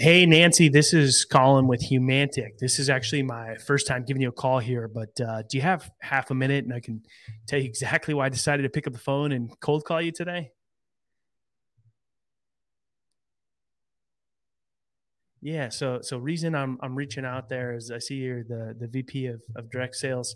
Hey, Nancy, this is Colin with Humantic. This is actually my first time giving you a call here, but uh, do you have half a minute and I can tell you exactly why I decided to pick up the phone and cold call you today? Yeah, so so reason I'm I'm reaching out there is I see you're the the VP of, of direct sales,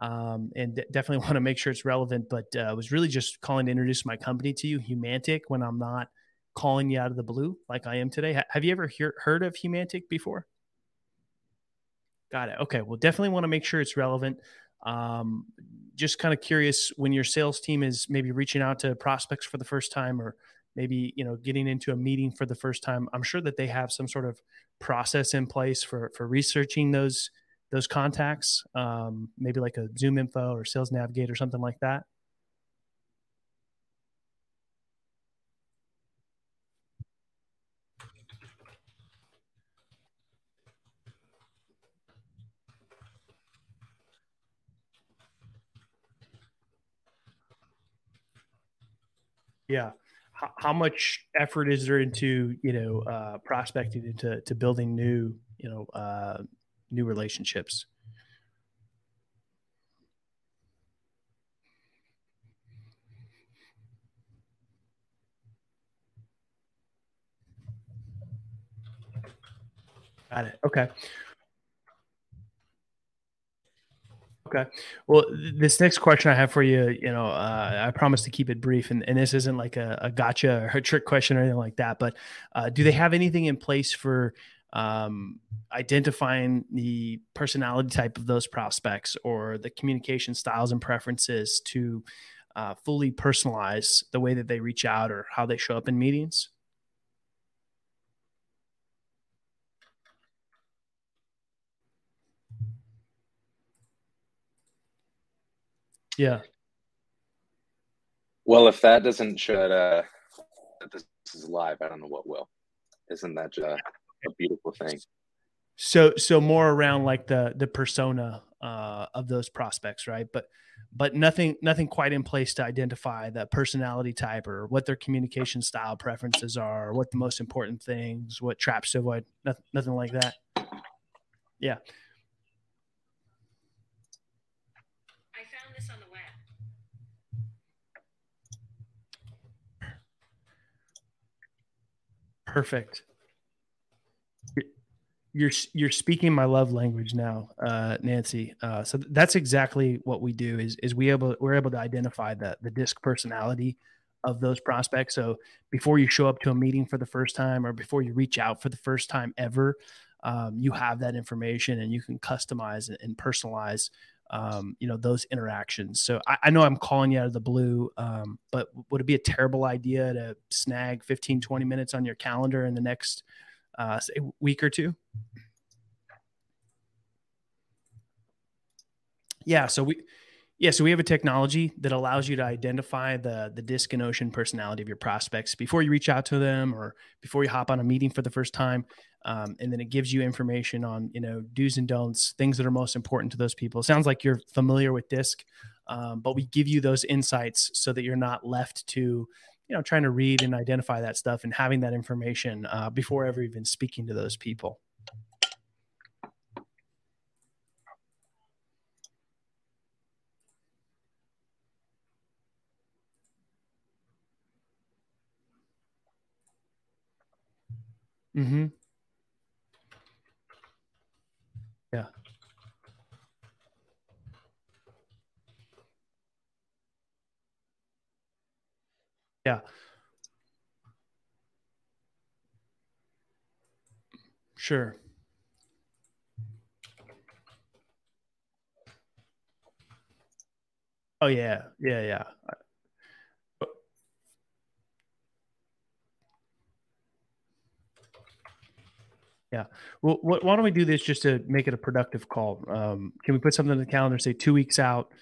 um, and d- definitely want to make sure it's relevant. But uh, I was really just calling to introduce my company to you, Humantic, when I'm not calling you out of the blue like I am today. have you ever hear, heard of Humantic before? Got it. Okay. Well, definitely want to make sure it's relevant. Um, just kind of curious when your sales team is maybe reaching out to prospects for the first time or maybe you know getting into a meeting for the first time i'm sure that they have some sort of process in place for for researching those those contacts um, maybe like a ZoomInfo or sales navigate or something like that Yeah. How, how much effort is there into you know uh, prospecting into to building new you know uh, new relationships? Got it. Okay. Okay. Well, this next question I have for you, you know, uh, I promise to keep it brief, and, and this isn't like a, a, gotcha or a trick question or anything like that. But uh, do they have anything in place for um, identifying the personality type of those prospects or the communication styles and preferences to uh, fully personalize the way that they reach out or how they show up in meetings? Yeah. Well, if that doesn't show that, uh, that this is live, I don't know what will. Isn't that uh, a beautiful thing? So, so more around like the the persona uh, of those prospects, right? But but nothing nothing quite in place to identify the personality type or what their communication style preferences are, or what the most important things, what traps to avoid. Nothing, nothing like that. Yeah. Perfect. You're you're speaking my love language now, uh, Nancy. Uh, so that's exactly what we do. Is is we able we're able to identify the the DISC personality of those prospects. So before you show up to a meeting for the first time, or before you reach out for the first time ever, um, you have that information and you can customize and personalize um, you know those interactions. So I, I, know I'm calling you out of the blue, um, but would it be a terrible idea to snag 15, 20 minutes on your calendar in the next uh, say week or two? Yeah, so we yeah, so we have a technology that allows you to identify the the DISC and OCEAN personality of your prospects before you reach out to them or before you hop on a meeting for the first time. Um, and then it gives you information on you know do's and don'ts, things that are most important to those people. Sounds like you're familiar with DISC, um, but we give you those insights so that you're not left to you know trying to read and identify that stuff and having that information uh, before ever even speaking to those people. Mm-hmm. Yeah. Yeah. Sure. Oh yeah, yeah, yeah. Yeah. Well, why don't we do this just to make it a productive call? Um, can we put something in the calendar, say two weeks out,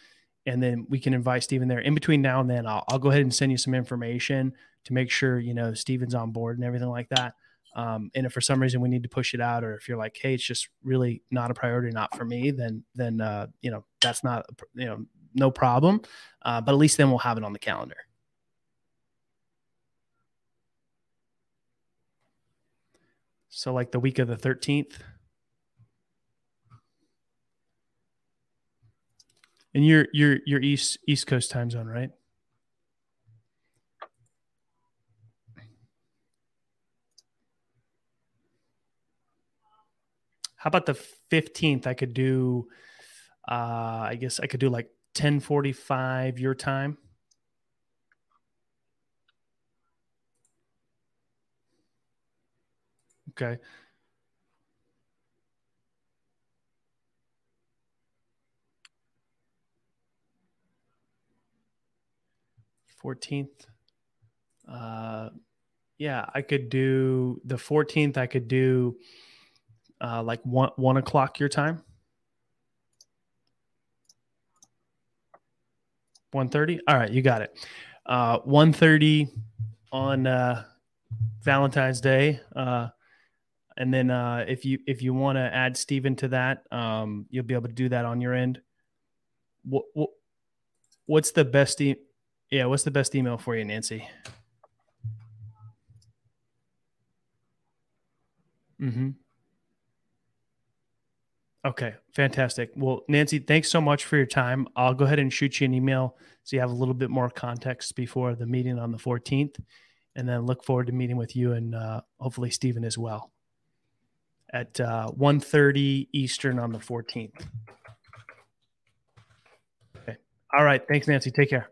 and then we can invite Stephen there. In between now and then, I'll, I'll go ahead and send you some information to make sure you know Steven's on board and everything like that. Um, and if for some reason we need to push it out, or if you're like, hey, it's just really not a priority, not for me, then then uh, you know that's not you know no problem. Uh, but at least then we'll have it on the calendar. So like the week of the 13th. And you're you're you're east East Coast time zone, right? How about the 15th? I could do uh I guess I could do like 1045 your time. Okay. Fourteenth. Uh, yeah, I could do the fourteenth. I could do uh, like one one o'clock your time. One thirty. All right, you got it. Uh, One thirty on uh, Valentine's Day. Uh, and then uh, if you if you want to add Steven to that, um, you'll be able to do that on your end. What, what what's the best e- yeah, what's the best email for you, Nancy? Mm-hmm. Okay, fantastic. Well, Nancy, thanks so much for your time. I'll go ahead and shoot you an email so you have a little bit more context before the meeting on the 14th, and then look forward to meeting with you and uh, hopefully Stephen as well at uh, 1.30 Eastern on the 14th. Okay. All right. Thanks, Nancy. Take care.